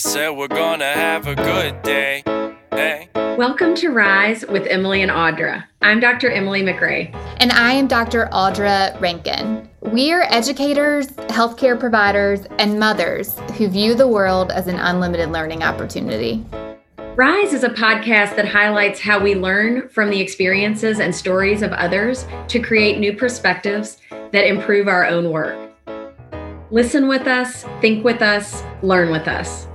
said we're gonna have a good day. Hey. Welcome to Rise with Emily and Audra. I'm Dr. Emily McRae. And I am Dr. Audra Rankin. We are educators, healthcare providers, and mothers who view the world as an unlimited learning opportunity. Rise is a podcast that highlights how we learn from the experiences and stories of others to create new perspectives that improve our own work. Listen with us, think with us, learn with us.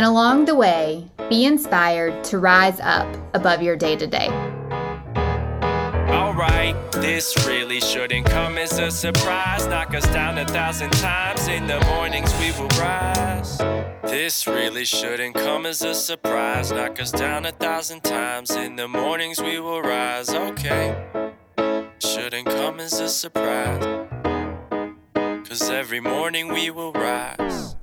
And along the way, be inspired to rise up above your day to day. Alright, this really shouldn't come as a surprise. Knock us down a thousand times. In the mornings we will rise. This really shouldn't come as a surprise. Knock us down a thousand times. In the mornings we will rise. Okay. Shouldn't come as a surprise. Cause every morning we will rise.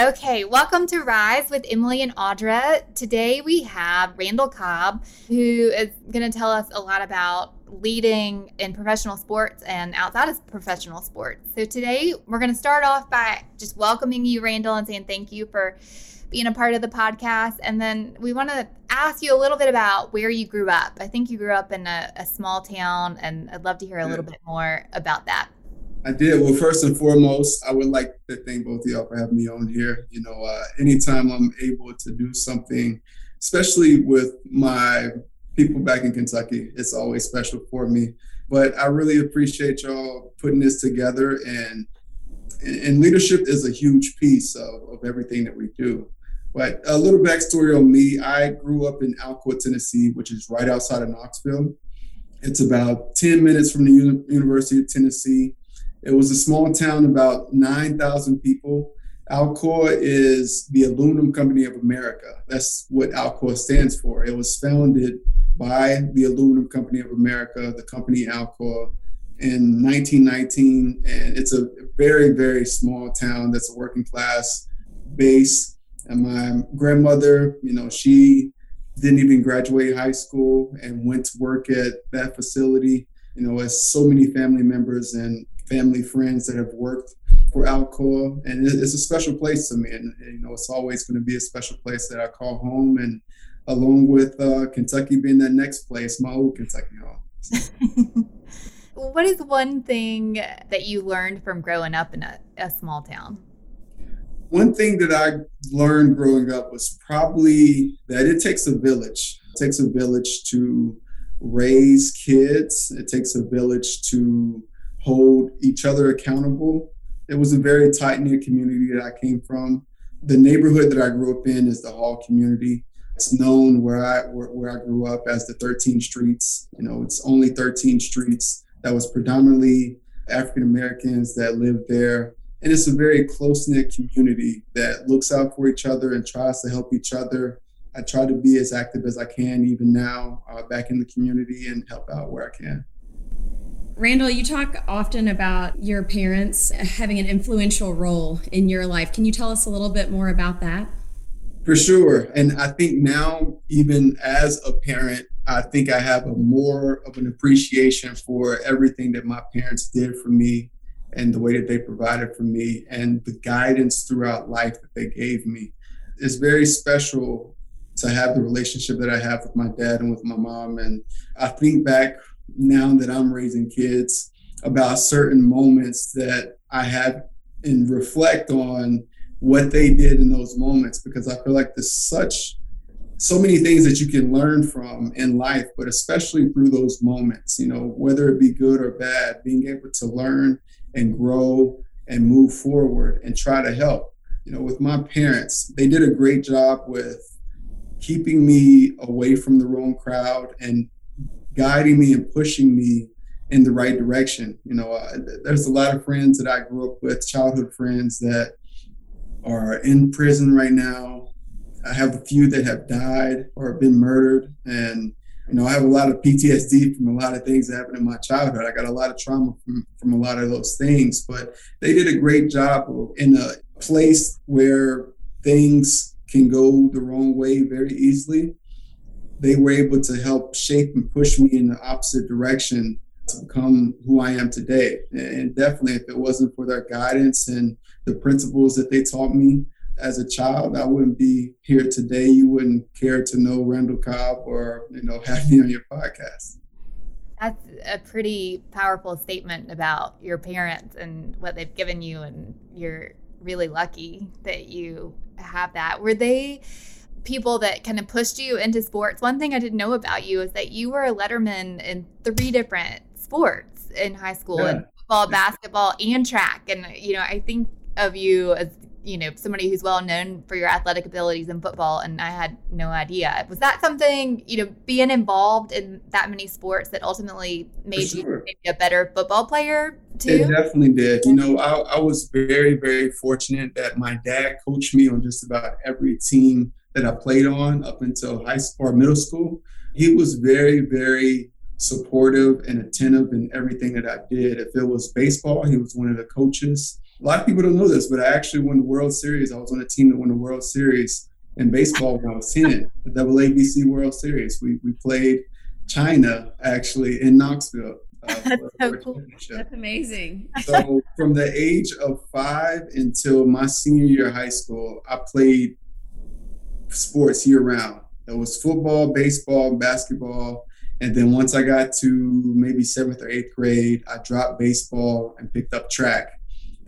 Okay, welcome to Rise with Emily and Audra. Today we have Randall Cobb, who is going to tell us a lot about leading in professional sports and outside of professional sports. So today we're going to start off by just welcoming you, Randall, and saying thank you for being a part of the podcast. And then we want to ask you a little bit about where you grew up. I think you grew up in a, a small town, and I'd love to hear a little bit more about that. I did. Well, first and foremost, I would like to thank both of y'all for having me on here. You know, uh, anytime I'm able to do something, especially with my people back in Kentucky, it's always special for me. But I really appreciate y'all putting this together, and and leadership is a huge piece of, of everything that we do. But a little backstory on me: I grew up in Alcoa, Tennessee, which is right outside of Knoxville. It's about 10 minutes from the University of Tennessee. It was a small town, about 9,000 people. Alcoa is the Aluminum Company of America. That's what Alcoa stands for. It was founded by the Aluminum Company of America, the company Alcoa, in 1919. And it's a very, very small town that's a working class base. And my grandmother, you know, she didn't even graduate high school and went to work at that facility. You know, as so many family members and family friends that have worked for Alcoa, and it's a special place to me. And you know, it's always going to be a special place that I call home. And along with uh, Kentucky being that next place, my old Kentucky home. what is one thing that you learned from growing up in a, a small town? One thing that I learned growing up was probably that it takes a village. It takes a village to raise kids. It takes a village to hold each other accountable. It was a very tight knit community that I came from. The neighborhood that I grew up in is the Hall community. It's known where I where, where I grew up as the 13 streets. You know, it's only 13 streets that was predominantly African Americans that lived there. And it's a very close knit community that looks out for each other and tries to help each other. I try to be as active as I can, even now, uh, back in the community and help out where I can. Randall, you talk often about your parents having an influential role in your life. Can you tell us a little bit more about that? For sure. And I think now, even as a parent, I think I have a more of an appreciation for everything that my parents did for me and the way that they provided for me and the guidance throughout life that they gave me. It's very special to have the relationship that I have with my dad and with my mom. And I think back now that I'm raising kids about certain moments that I have and reflect on what they did in those moments because I feel like there's such so many things that you can learn from in life, but especially through those moments, you know, whether it be good or bad, being able to learn and grow and move forward and try to help. You know, with my parents, they did a great job with keeping me away from the wrong crowd and guiding me and pushing me in the right direction. You know, there's a lot of friends that I grew up with, childhood friends that are in prison right now. I have a few that have died or been murdered. And, you know, I have a lot of PTSD from a lot of things that happened in my childhood. I got a lot of trauma from, from a lot of those things, but they did a great job in a place where things can go the wrong way very easily they were able to help shape and push me in the opposite direction to become who I am today. And definitely, if it wasn't for their guidance and the principles that they taught me, as a child, I wouldn't be here today. You wouldn't care to know Randall Cobb or, you know, have me on your podcast. That's a pretty powerful statement about your parents and what they've given you. And you're really lucky that you have that. Were they people that kind of pushed you into sports? One thing I didn't know about you is that you were a letterman in three different sports in high school yeah. and football, basketball, and track. And, you know, I think of you as you know somebody who's well known for your athletic abilities in football and i had no idea was that something you know being involved in that many sports that ultimately made sure. you a better football player too it definitely did you know I, I was very very fortunate that my dad coached me on just about every team that i played on up until high school or middle school he was very very supportive and attentive in everything that i did if it was baseball he was one of the coaches a lot of people don't know this, but I actually won the World Series. I was on a team that won the World Series in baseball when I was 10, the double ABC World Series. We, we played China actually in Knoxville. Uh, That's so cool. That's amazing. so from the age of five until my senior year of high school, I played sports year round. It was football, baseball, basketball. And then once I got to maybe seventh or eighth grade, I dropped baseball and picked up track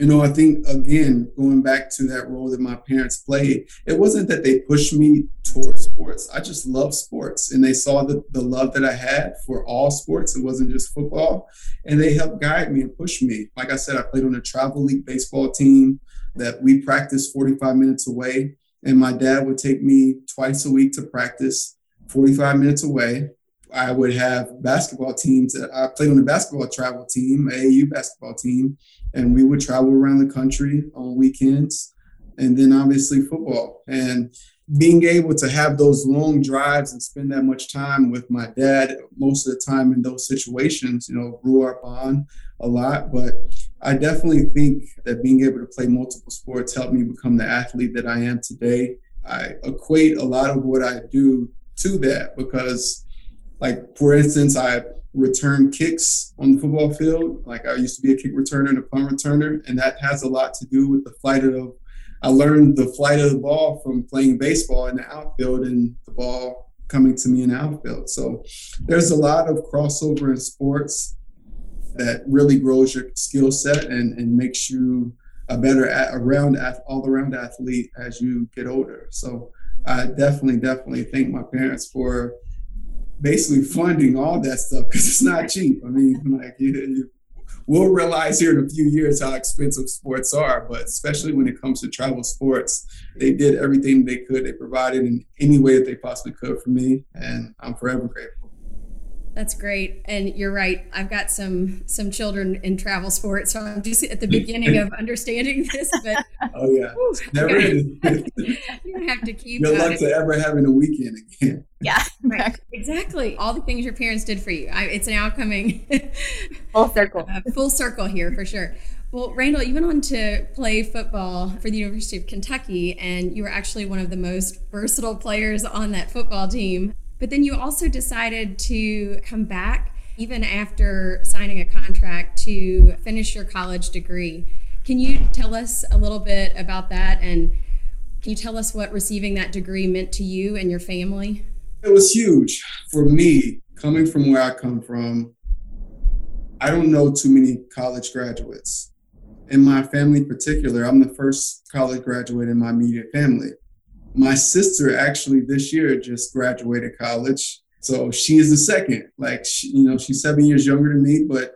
you know, I think again, going back to that role that my parents played, it wasn't that they pushed me towards sports. I just love sports. And they saw the, the love that I had for all sports. It wasn't just football. And they helped guide me and push me. Like I said, I played on a travel league baseball team that we practiced 45 minutes away. And my dad would take me twice a week to practice 45 minutes away. I would have basketball teams. Uh, I played on the basketball travel team, AAU basketball team, and we would travel around the country on weekends. And then obviously football. And being able to have those long drives and spend that much time with my dad most of the time in those situations, you know, grew our bond a lot. But I definitely think that being able to play multiple sports helped me become the athlete that I am today. I equate a lot of what I do to that because like for instance, I return kicks on the football field. Like I used to be a kick returner and a punt returner, and that has a lot to do with the flight of the. I learned the flight of the ball from playing baseball in the outfield and the ball coming to me in the outfield. So there's a lot of crossover in sports that really grows your skill set and, and makes you a better at, around all around athlete as you get older. So I definitely, definitely thank my parents for basically funding all that stuff because it's not cheap. I mean, like you, you, we'll realize here in a few years how expensive sports are, but especially when it comes to travel sports, they did everything they could. They provided in any way that they possibly could for me, and I'm forever grateful. That's great, and you're right. I've got some some children in travel sports, so I'm just at the beginning of understanding this. But oh yeah, whew, never you have to keep. Good luck to ever having a weekend again. Yeah, right. Exactly. All the things your parents did for you. I, it's now coming full circle. Uh, full circle here for sure. Well, Randall, you went on to play football for the University of Kentucky, and you were actually one of the most versatile players on that football team. But then you also decided to come back even after signing a contract to finish your college degree. Can you tell us a little bit about that and can you tell us what receiving that degree meant to you and your family? It was huge for me coming from where I come from. I don't know too many college graduates. In my family in particular, I'm the first college graduate in my immediate family my sister actually this year just graduated college. So she is the second. Like, she, you know, she's seven years younger than me, but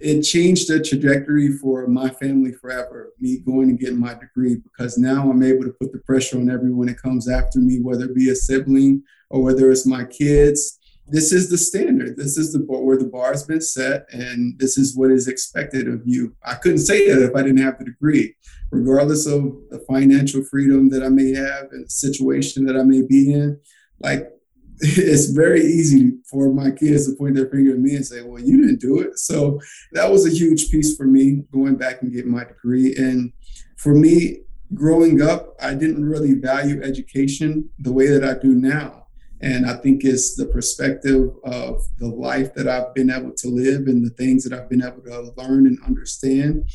it changed the trajectory for my family forever, me going and getting my degree, because now I'm able to put the pressure on everyone that comes after me, whether it be a sibling or whether it's my kids this is the standard. This is the where the bar has been set, and this is what is expected of you. I couldn't say that if I didn't have the degree, regardless of the financial freedom that I may have and the situation that I may be in. Like it's very easy for my kids to point their finger at me and say, "Well, you didn't do it." So that was a huge piece for me going back and getting my degree. And for me, growing up, I didn't really value education the way that I do now and I think it's the perspective of the life that I've been able to live and the things that I've been able to learn and understand.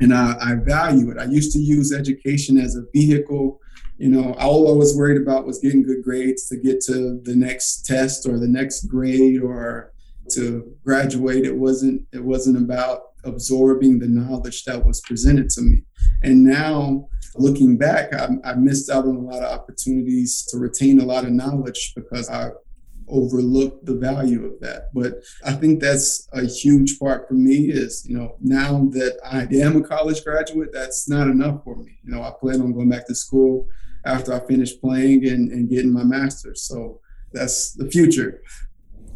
and I, I value it. I used to use education as a vehicle. You know, all I was worried about was getting good grades to get to the next test or the next grade or to graduate. It wasn't it wasn't about absorbing the knowledge that was presented to me. And now looking back, I, I missed out on a lot of opportunities to retain a lot of knowledge because I overlooked the value of that. But I think that's a huge part for me is, you know, now that I am a college graduate, that's not enough for me. You know, I plan on going back to school after I finish playing and, and getting my master's. So that's the future.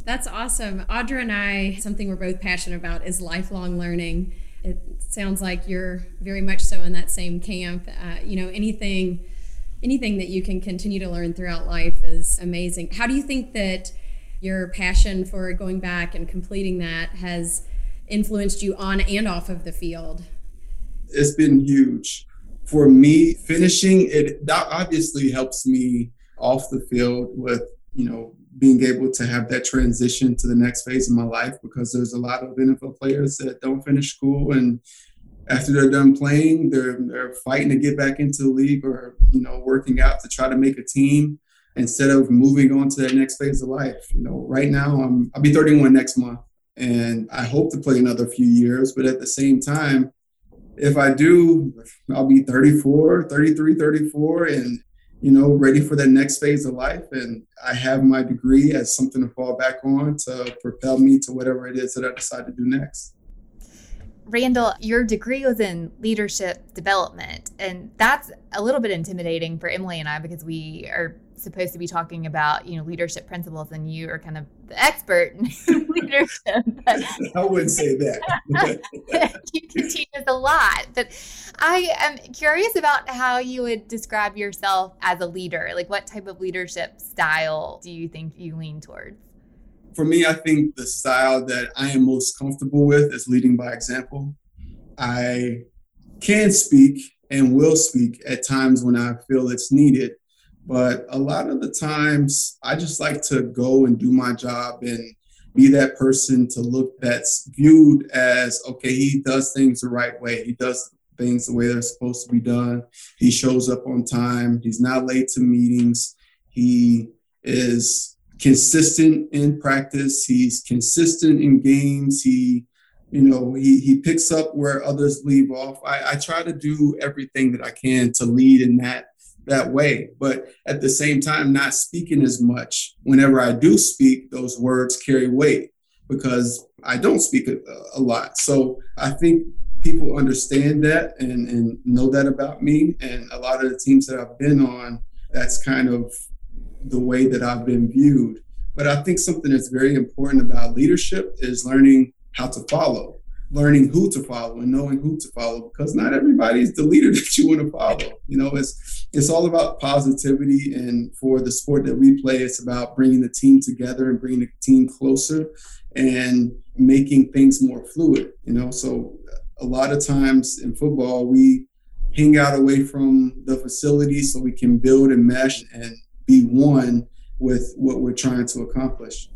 That's awesome. Audra and I, something we're both passionate about is lifelong learning. It sounds like you're very much so in that same camp. Uh, you know, anything anything that you can continue to learn throughout life is amazing. How do you think that your passion for going back and completing that has influenced you on and off of the field? It's been huge. For me, finishing it that obviously helps me off the field with, you know, being able to have that transition to the next phase of my life because there's a lot of NFL players that don't finish school and after they're done playing, they're they're fighting to get back into the league or you know working out to try to make a team instead of moving on to that next phase of life. You know, right now I'm I'll be 31 next month and I hope to play another few years, but at the same time, if I do, I'll be 34, 33, 34 and you know, ready for that next phase of life. And I have my degree as something to fall back on to propel me to whatever it is that I decide to do next. Randall, your degree was in leadership development, and that's a little bit intimidating for Emily and I because we are supposed to be talking about you know leadership principles, and you are kind of the expert in leadership. But I wouldn't say that. you can teach us a lot, but I am curious about how you would describe yourself as a leader. Like, what type of leadership style do you think you lean towards? for me, I think the style that I am most comfortable with is leading by example. I can speak and will speak at times when I feel it's needed. But a lot of the times, I just like to go and do my job and be that person to look that's viewed as okay, he does things the right way. He does things the way they're supposed to be done. He shows up on time. He's not late to meetings. He is consistent in practice. He's consistent in games. He, you know, he he picks up where others leave off. I, I try to do everything that I can to lead in that that way, but at the same time, not speaking as much. Whenever I do speak, those words carry weight because I don't speak a, a lot. So I think people understand that and, and know that about me. And a lot of the teams that I've been on, that's kind of the way that I've been viewed. But I think something that's very important about leadership is learning how to follow, learning who to follow and knowing who to follow because not everybody's the leader that you want to follow. You know, it's it's all about positivity and for the sport that we play, it's about bringing the team together and bringing the team closer and making things more fluid, you know. So a lot of times in football, we hang out away from the facility so we can build and mesh and be one with what we're trying to accomplish.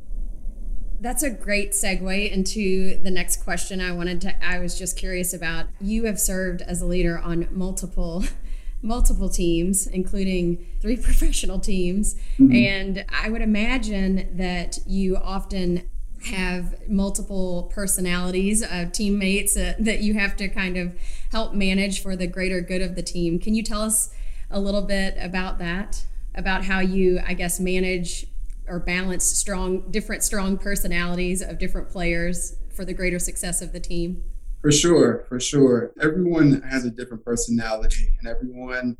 That's a great segue into the next question I wanted to I was just curious about. You have served as a leader on multiple multiple teams, including three professional teams, mm-hmm. and I would imagine that you often have multiple personalities of teammates uh, that you have to kind of help manage for the greater good of the team. Can you tell us a little bit about that? about how you, I guess, manage or balance strong, different strong personalities of different players for the greater success of the team? For sure, for sure. Everyone has a different personality, and everyone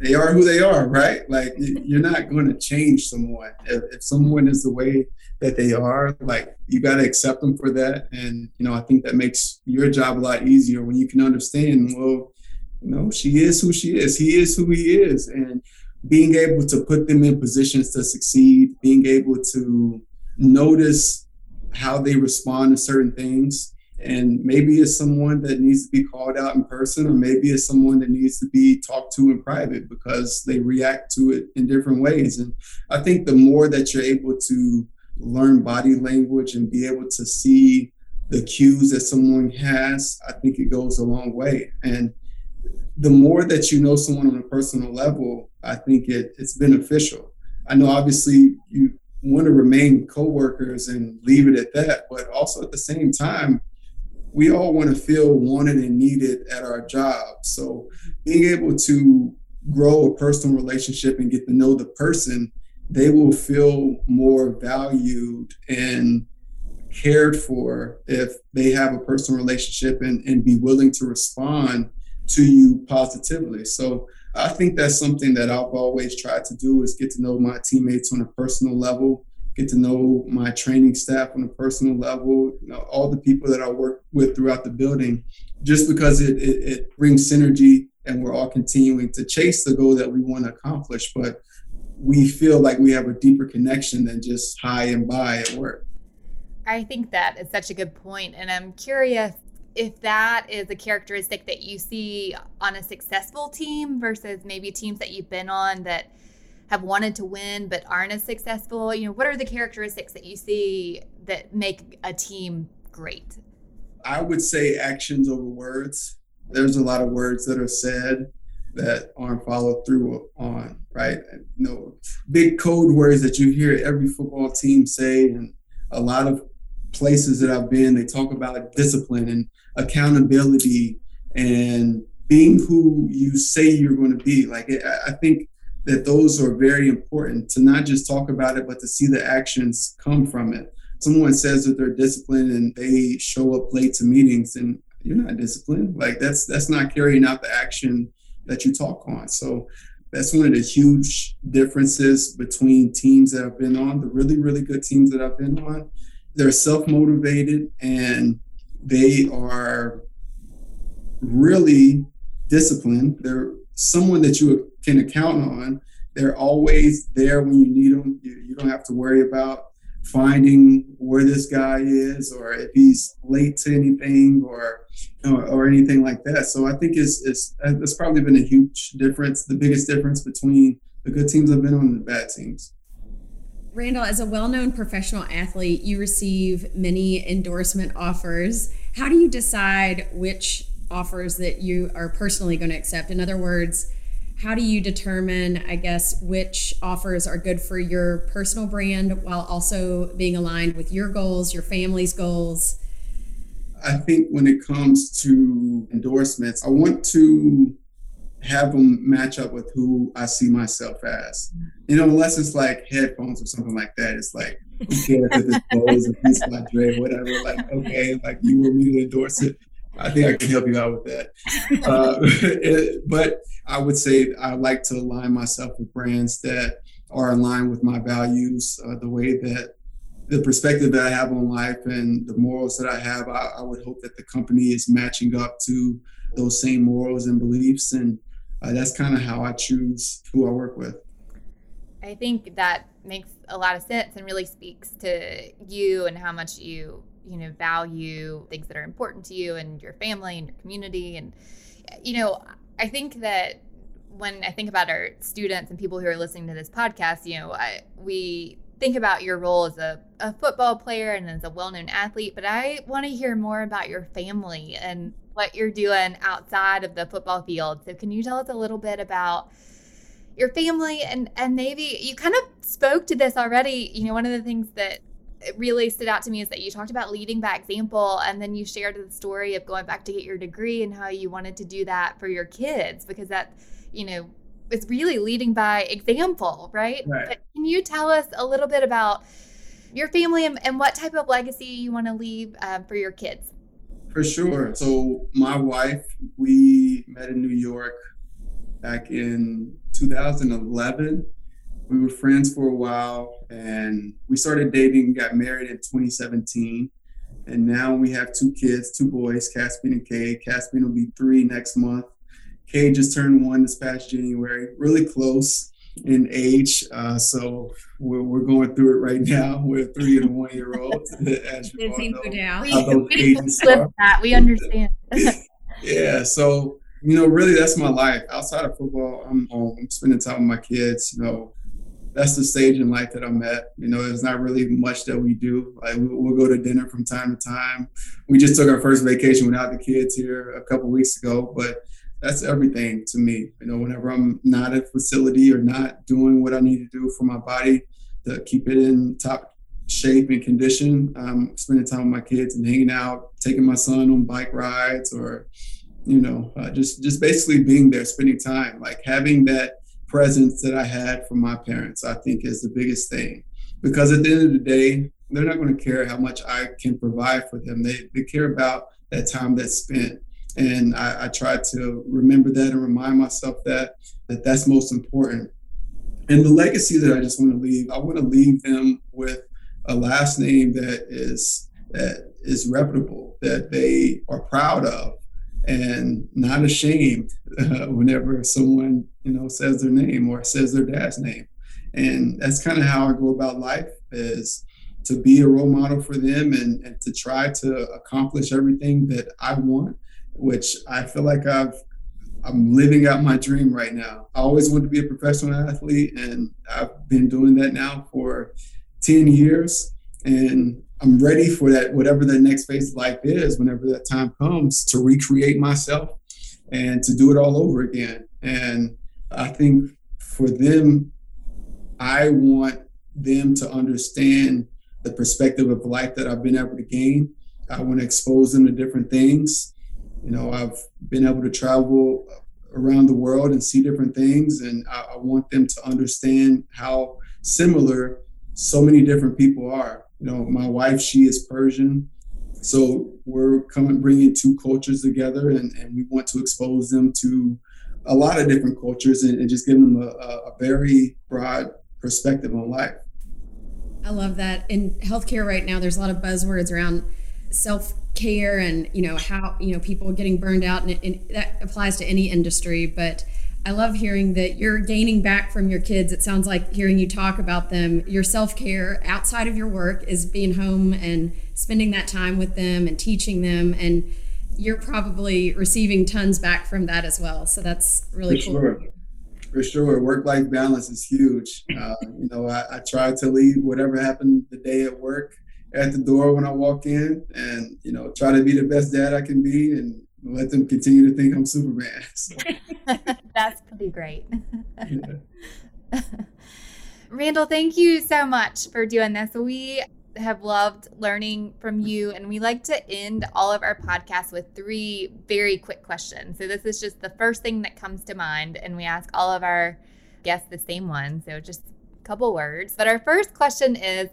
they are who they are, right? Like you're not going to change someone. If, if someone is the way that they are, like you got to accept them for that. And you know, I think that makes your job a lot easier when you can understand. Well, you know, she is who she is. He is who he is, and being able to put them in positions to succeed, being able to notice how they respond to certain things. And maybe it's someone that needs to be called out in person, or maybe it's someone that needs to be talked to in private because they react to it in different ways. And I think the more that you're able to learn body language and be able to see the cues that someone has, I think it goes a long way. And the more that you know someone on a personal level, I think it, it's beneficial. I know obviously you want to remain coworkers and leave it at that, but also at the same time, we all want to feel wanted and needed at our job. So being able to grow a personal relationship and get to know the person, they will feel more valued and cared for if they have a personal relationship and, and be willing to respond to you positively. So I think that's something that I've always tried to do is get to know my teammates on a personal level, get to know my training staff on a personal level, you know, all the people that I work with throughout the building, just because it, it, it brings synergy and we're all continuing to chase the goal that we want to accomplish. But we feel like we have a deeper connection than just hi and bye at work. I think that is such a good point. And I'm curious if that is a characteristic that you see on a successful team versus maybe teams that you've been on that have wanted to win but aren't as successful. You know, what are the characteristics that you see that make a team great? I would say actions over words. There's a lot of words that are said that aren't followed through on, right? You know, big code words that you hear every football team say, and a lot of places that I've been, they talk about discipline and accountability and being who you say you're going to be. Like, I think that those are very important to not just talk about it, but to see the actions come from it. Someone says that they're disciplined and they show up late to meetings, and you're not disciplined. Like that's that's not carrying out the action that you talk on. So that's one of the huge differences between teams that I've been on, the really, really good teams that I've been on. They're self motivated and they are really disciplined. They're someone that you can count on. They're always there when you need them. You, you don't have to worry about finding where this guy is or if he's late to anything or or, or anything like that. So I think it's it's that's probably been a huge difference, the biggest difference between the good teams I've been on and the bad teams. Randall, as a well known professional athlete, you receive many endorsement offers. How do you decide which offers that you are personally going to accept? In other words, how do you determine, I guess, which offers are good for your personal brand while also being aligned with your goals, your family's goals? I think when it comes to endorsements, I want to have them match up with who I see myself as. You know, unless it's like headphones or something like that, it's like, who cares if it's Bose or Beats by Dre, whatever. Like, okay, like you want me to endorse it. I think I can help you out with that. Uh, it, but I would say I like to align myself with brands that are aligned with my values, uh, the way that the perspective that I have on life and the morals that I have. I, I would hope that the company is matching up to those same morals and beliefs. And uh, that's kind of how I choose who I work with. I think that makes a lot of sense and really speaks to you and how much you you know value things that are important to you and your family and your community. And you know i think that when i think about our students and people who are listening to this podcast you know I, we think about your role as a, a football player and as a well-known athlete but i want to hear more about your family and what you're doing outside of the football field. So can you tell us a little bit about your family and and maybe you kind of spoke to this already. You know one of the things that really stood out to me is that you talked about leading by example and then you shared the story of going back to get your degree and how you wanted to do that for your kids because that you know is really leading by example right, right. But can you tell us a little bit about your family and, and what type of legacy you want to leave um, for your kids? For sure. So my wife we met in new york back in 2011 we were friends for a while and we started dating and got married in 2017 and now we have two kids two boys caspian and Cade. caspian will be three next month. Cade just turned one this past january really close in age uh, so we're, we're going through it right now. We're three and one year olds as you all know, we, we that. We understand. Yeah so you know really that's my life outside of football i'm home i'm spending time with my kids you know that's the stage in life that I'm at. You know, there's not really much that we do. Like we'll go to dinner from time to time. We just took our first vacation without the kids here a couple weeks ago, but that's everything to me. You know, whenever I'm not at facility or not doing what I need to do for my body to keep it in top shape and condition, I'm spending time with my kids and hanging out, taking my son on bike rides, or you know, uh, just just basically being there, spending time, like having that presence that I had from my parents. I think is the biggest thing, because at the end of the day, they're not going to care how much I can provide for them. They they care about that time that's spent and I, I try to remember that and remind myself that that that's most important. And the legacy that I just want to leave, I want to leave them with a last name that is that is reputable, that they are proud of, and not ashamed uh, whenever someone you know says their name or says their dad's name. And that's kind of how I go about life is to be a role model for them and, and to try to accomplish everything that I want which I feel like I've I'm living out my dream right now. I always wanted to be a professional athlete, and I've been doing that now for 10 years. And I'm ready for that, whatever the next phase of life is, whenever that time comes, to recreate myself and to do it all over again. And I think for them, I want them to understand the perspective of life that I've been able to gain. I want to expose them to different things. You know, I've been able to travel around the world and see different things, and I, I want them to understand how similar so many different people are. You know, my wife, she is Persian. So we're coming, bringing two cultures together, and, and we want to expose them to a lot of different cultures and, and just give them a, a, very broad perspective on life. I love that. In healthcare right now, there's a lot of buzzwords around self care and you know how you know people getting burned out and, and, that applies to any industry but i love hearing that you're gaining back from your kids it sounds like hearing you talk about them your self-care outside of your work is being home and spending that time with them and teaching them and you're probably receiving tons back from that as well so that's really For cool sure. For sure, work-life balance is huge. Uh, you know, I, I try to leave whatever happened the day at work at the door when I walk in, and you know, try to be the best dad I can be, and let them continue to think I'm Superman. So. That's pretty great. Randall, thank you so much for doing this. We have loved learning from you, and we like to end all of our podcasts with three very quick questions. So, this is just the first thing that comes to mind, and we ask all of our guests the same one. So, just a couple words. But our first question is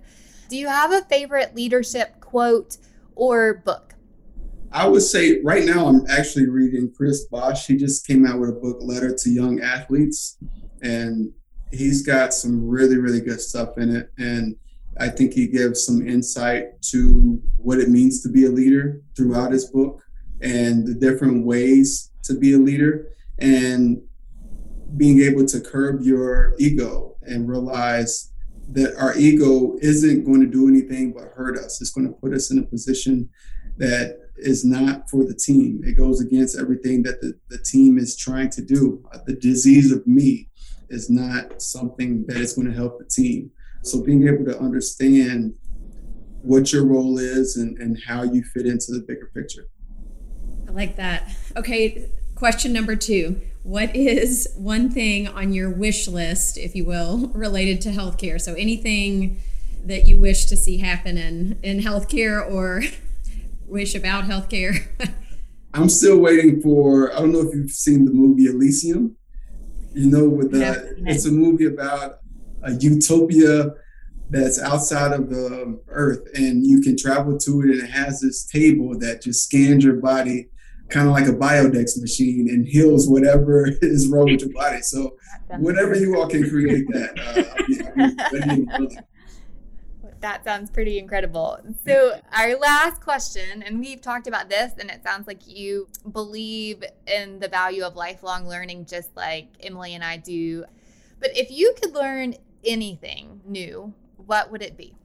do you have a favorite leadership quote or book? I would say right now I'm actually reading Chris Bosh. He just came out with a book, Letter to Young Athletes, and he's got some really, really good stuff in it. And I think he gives some insight to what it means to be a leader throughout his book and the different ways to be a leader and being able to curb your ego and realize that our ego isn't going to do anything but hurt us. It's going to put us in a position that is not for the team. It goes against everything that the, the team is trying to do. Uh, the disease of me is not something that is going to help the team. So being able to understand what your role is and, and how you fit into the bigger picture. I like that. Okay, question number two what is one thing on your wish list, if you will, related to healthcare? So anything that you wish to see happen in, in healthcare or wish about healthcare? I'm still waiting for, I don't know if you've seen the movie Elysium. You know, with the, it's a movie about a utopia that's outside of the earth and you can travel to it and it has this table that just scans your body kind of like a biodex machine and heals whatever is wrong with your body. So whatever you all can create that, uh, that sounds pretty incredible. So, our last question, and we've talked about this, and it sounds like you believe in the value of lifelong learning, just like Emily and I do. But if you could learn anything new, what would it be?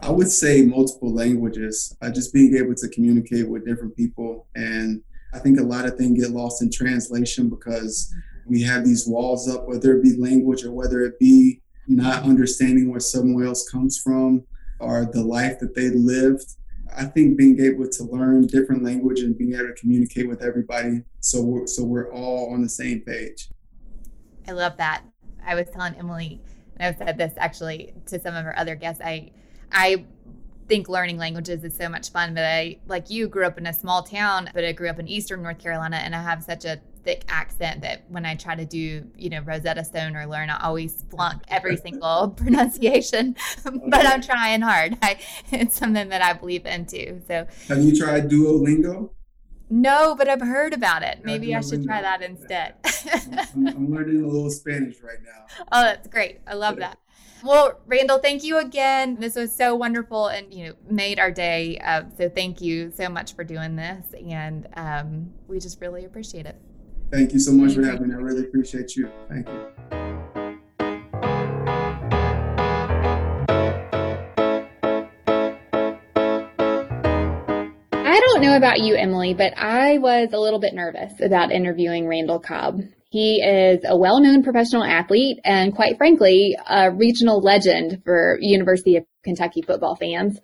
I would say multiple languages, uh, just being able to communicate with different people. And I think a lot of things get lost in translation because we have these walls up, whether it be language or whether it be not understanding where someone else comes from or the life that they lived. I think being able to learn different language and being able to communicate with everybody so we're, so we're all on the same page. I love that. I was telling Emily, and I've said this actually to some of our other guests. I I think learning languages is so much fun, but I like you grew up in a small town, but I grew up in Eastern North Carolina, and I have such a thick accent that when I try to do, you know, Rosetta Stone or learn, I always flunk every single pronunciation. but I'm trying hard. I, it's something that I believe in too. So, have you tried Duolingo? No, but I've heard about it. Maybe I should try that instead. I'm, I'm, learning a little Spanish right now. Oh, that's great. I love that. Well, Randall, thank you again. This was so wonderful and you know made our day. Uh, so thank you so much for doing this, and um, we just really appreciate it. Thank you so much for having me. I really appreciate you. Thank you. I don't know about you, Emily, but I was a little bit nervous about interviewing Randall Cobb. He is a well-known professional athlete and quite frankly, a regional legend for University of Kentucky football fans.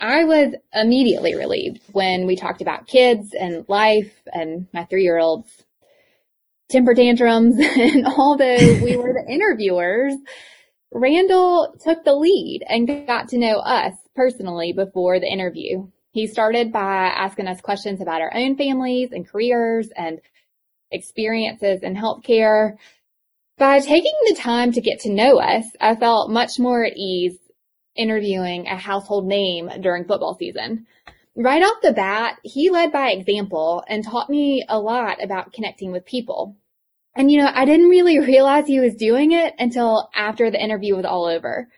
I was immediately relieved when we talked about kids and life and my three-year-old's temper tantrums. And although we were the interviewers, Randall took the lead and got to know us personally before the interview. He started by asking us questions about our own families and careers and experiences in healthcare. By taking the time to get to know us, I felt much more at ease interviewing a household name during football season. Right off the bat, he led by example and taught me a lot about connecting with people. And you know, I didn't really realize he was doing it until after the interview was all over.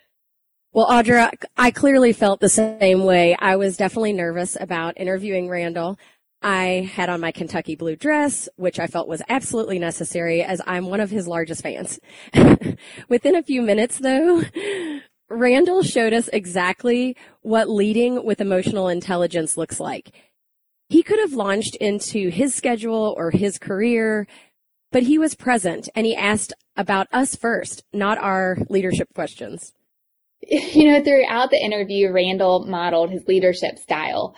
Well, Audra, I clearly felt the same way. I was definitely nervous about interviewing Randall. I had on my Kentucky blue dress, which I felt was absolutely necessary as I'm one of his largest fans. Within a few minutes though, Randall showed us exactly what leading with emotional intelligence looks like. He could have launched into his schedule or his career, but he was present and he asked about us first, not our leadership questions. You know, throughout the interview, Randall modeled his leadership style.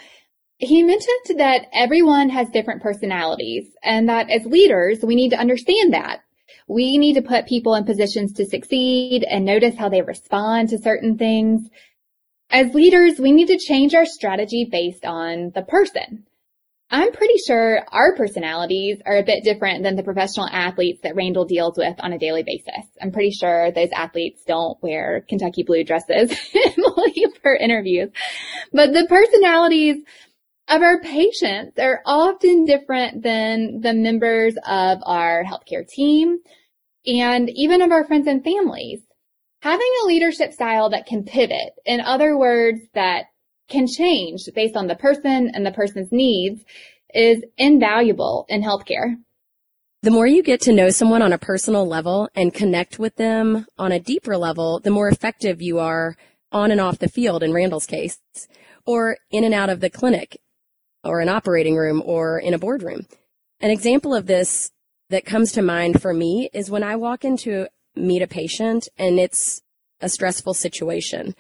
He mentioned that everyone has different personalities and that as leaders, we need to understand that. We need to put people in positions to succeed and notice how they respond to certain things. As leaders, we need to change our strategy based on the person. I'm pretty sure our personalities are a bit different than the professional athletes that Randall deals with on a daily basis. I'm pretty sure those athletes don't wear Kentucky blue dresses for interviews, but the personalities of our patients are often different than the members of our healthcare team and even of our friends and families. Having a leadership style that can pivot, in other words, that can change based on the person and the person's needs is invaluable in healthcare. The more you get to know someone on a personal level and connect with them on a deeper level, the more effective you are on and off the field in Randall's case, or in and out of the clinic, or an operating room, or in a boardroom. An example of this that comes to mind for me is when I walk into meet a patient and it's a stressful situation.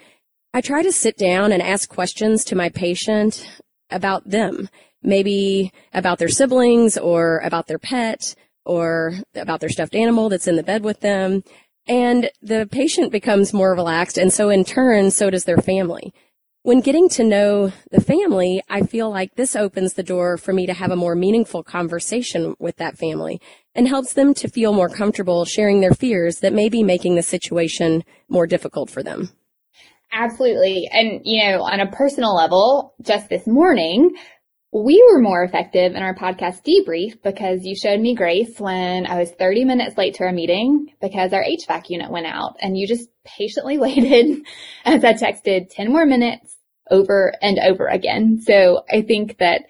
I try to sit down and ask questions to my patient about them, maybe about their siblings or about their pet or about their stuffed animal that's in the bed with them. And the patient becomes more relaxed. And so in turn, so does their family. When getting to know the family, I feel like this opens the door for me to have a more meaningful conversation with that family and helps them to feel more comfortable sharing their fears that may be making the situation more difficult for them. Absolutely. And, you know, on a personal level, just this morning, we were more effective in our podcast debrief because you showed me grace when I was 30 minutes late to our meeting because our HVAC unit went out and you just patiently waited as I texted 10 more minutes over and over again. So I think that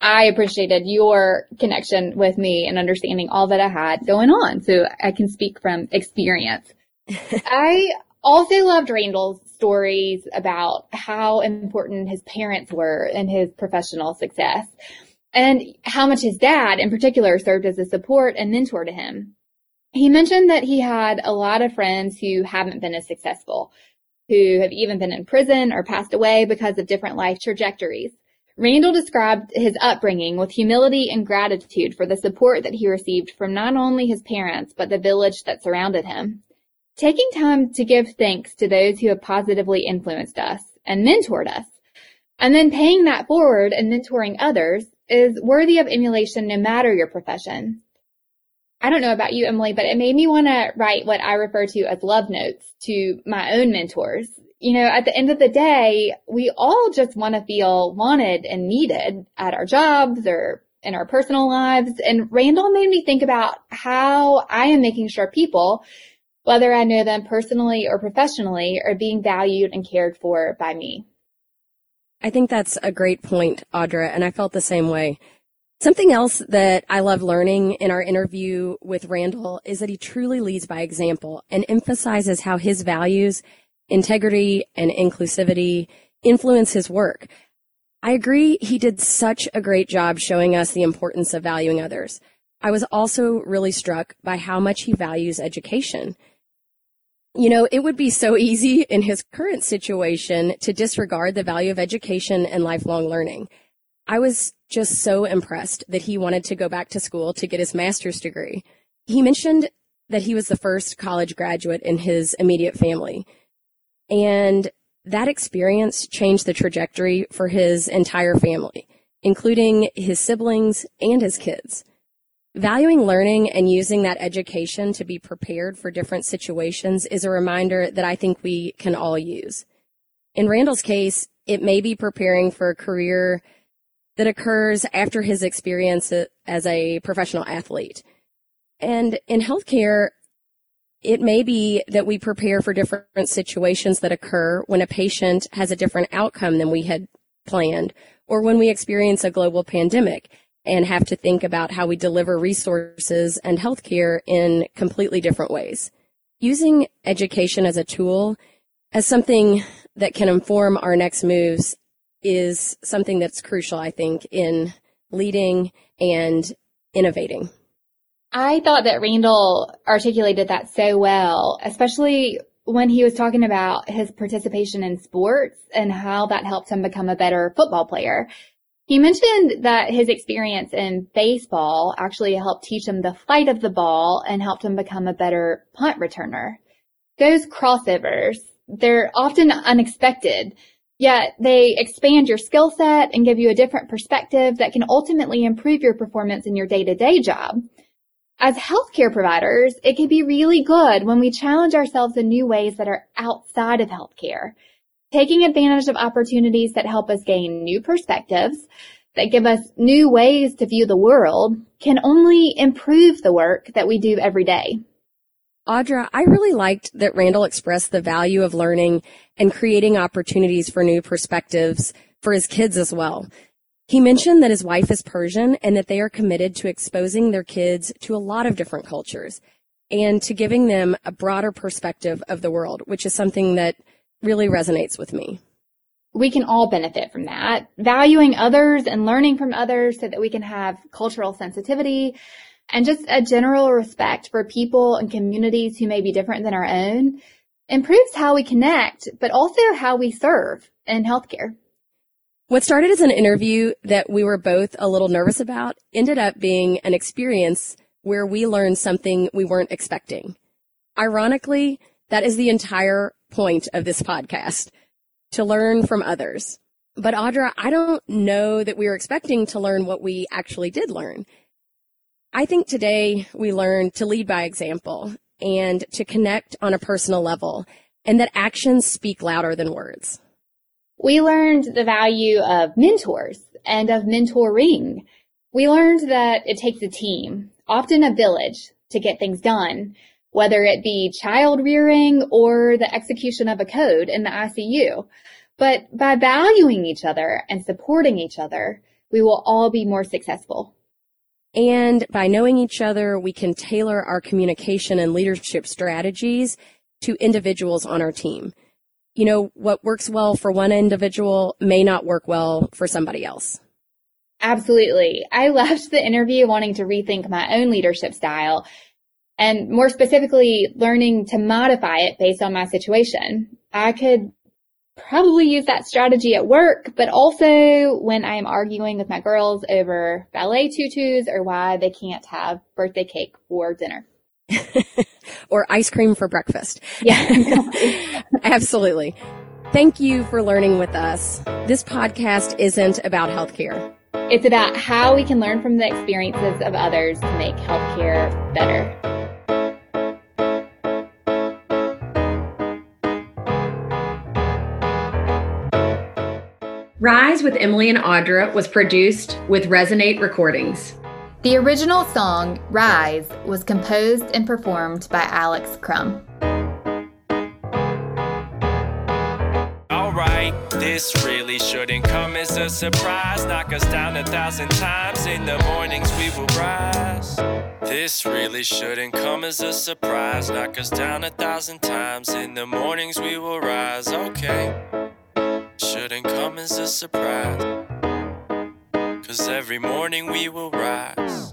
I appreciated your connection with me and understanding all that I had going on. So I can speak from experience. I also loved Randall's stories about how important his parents were in his professional success and how much his dad in particular served as a support and mentor to him. He mentioned that he had a lot of friends who haven't been as successful, who have even been in prison or passed away because of different life trajectories. Randall described his upbringing with humility and gratitude for the support that he received from not only his parents, but the village that surrounded him. Taking time to give thanks to those who have positively influenced us and mentored us, and then paying that forward and mentoring others is worthy of emulation no matter your profession. I don't know about you, Emily, but it made me want to write what I refer to as love notes to my own mentors you know, at the end of the day, we all just want to feel wanted and needed at our jobs or in our personal lives. And Randall made me think about how I am making sure people, whether I know them personally or professionally, are being valued and cared for by me. I think that's a great point, Audra, and I felt the same way. Something else that I love learning in our interview with Randall is that he truly leads by example and emphasizes how his values integrity and inclusivity influence his work. I agree he did such a great job showing us the importance of valuing others. I was also really struck by how much he values education. You know, it would be so easy in his current situation to disregard the value of education and lifelong learning. I was just so impressed that he wanted to go back to school to get his master's degree. He mentioned that he was the first college graduate in his immediate family. And that experience changed the trajectory for his entire family, including his siblings and his kids. Valuing learning and using that education to be prepared for different situations is a reminder that I think we can all use. In Randall's case, it may be preparing for a career that occurs after his experience as a professional athlete. And in healthcare, it may be that we prepare for different situations that occur when a patient has a different outcome than we had planned, or when we experience a global pandemic and have to think about how we deliver resources and healthcare in completely different ways. Using education as a tool, as something that can inform our next moves is something that's crucial, I think, in leading and innovating. I thought that Randall articulated that so well, especially when he was talking about his participation in sports and how that helped him become a better football player. He mentioned that his experience in baseball actually helped teach him the flight of the ball and helped him become a better punt returner. Those crossovers, they're often unexpected, yet they expand your skill set and give you a different perspective that can ultimately improve your performance in your day-to-day job. As healthcare providers, it can be really good when we challenge ourselves in new ways that are outside of healthcare. Taking advantage of opportunities that help us gain new perspectives, that give us new ways to view the world, can only improve the work that we do every day. Audra, I really liked that Randall expressed the value of learning and creating opportunities for new perspectives for his kids as well. He mentioned that his wife is Persian and that they are committed to exposing their kids to a lot of different cultures and to giving them a broader perspective of the world, which is something that really resonates with me. We can all benefit from that. Valuing others and learning from others so that we can have cultural sensitivity and just a general respect for people and communities who may be different than our own improves how we connect, but also how we serve in healthcare. What started as an interview that we were both a little nervous about ended up being an experience where we learned something we weren't expecting. Ironically, that is the entire point of this podcast, to learn from others. But Audra, I don't know that we were expecting to learn what we actually did learn. I think today we learned to lead by example and to connect on a personal level and that actions speak louder than words. We learned the value of mentors and of mentoring. We learned that it takes a team, often a village, to get things done, whether it be child rearing or the execution of a code in the ICU. But by valuing each other and supporting each other, we will all be more successful. And by knowing each other, we can tailor our communication and leadership strategies to individuals on our team you know, what works well for one individual may not work well for somebody else. Absolutely. I left the interview wanting to rethink my own leadership style. And more specifically, learning to modify it based on my situation. I could probably use that strategy at work, but also when I'm arguing with my girls over ballet tutus or why they can't have birthday cake for dinner. or ice cream for breakfast. Yeah. Absolutely. Thank you for learning with us. This podcast isn't about healthcare. It's about how we can learn from the experiences of others to make healthcare better. Rise with Emily and Audra was produced with Resonate Recordings. The original song, Rise, was composed and performed by Alex Crum. Alright, this really shouldn't come as a surprise. Knock us down a thousand times. In the mornings we will rise. This really shouldn't come as a surprise. Knock us down a thousand times. In the mornings we will rise. Okay shouldn't come as a surprise. Cause every morning we will rise.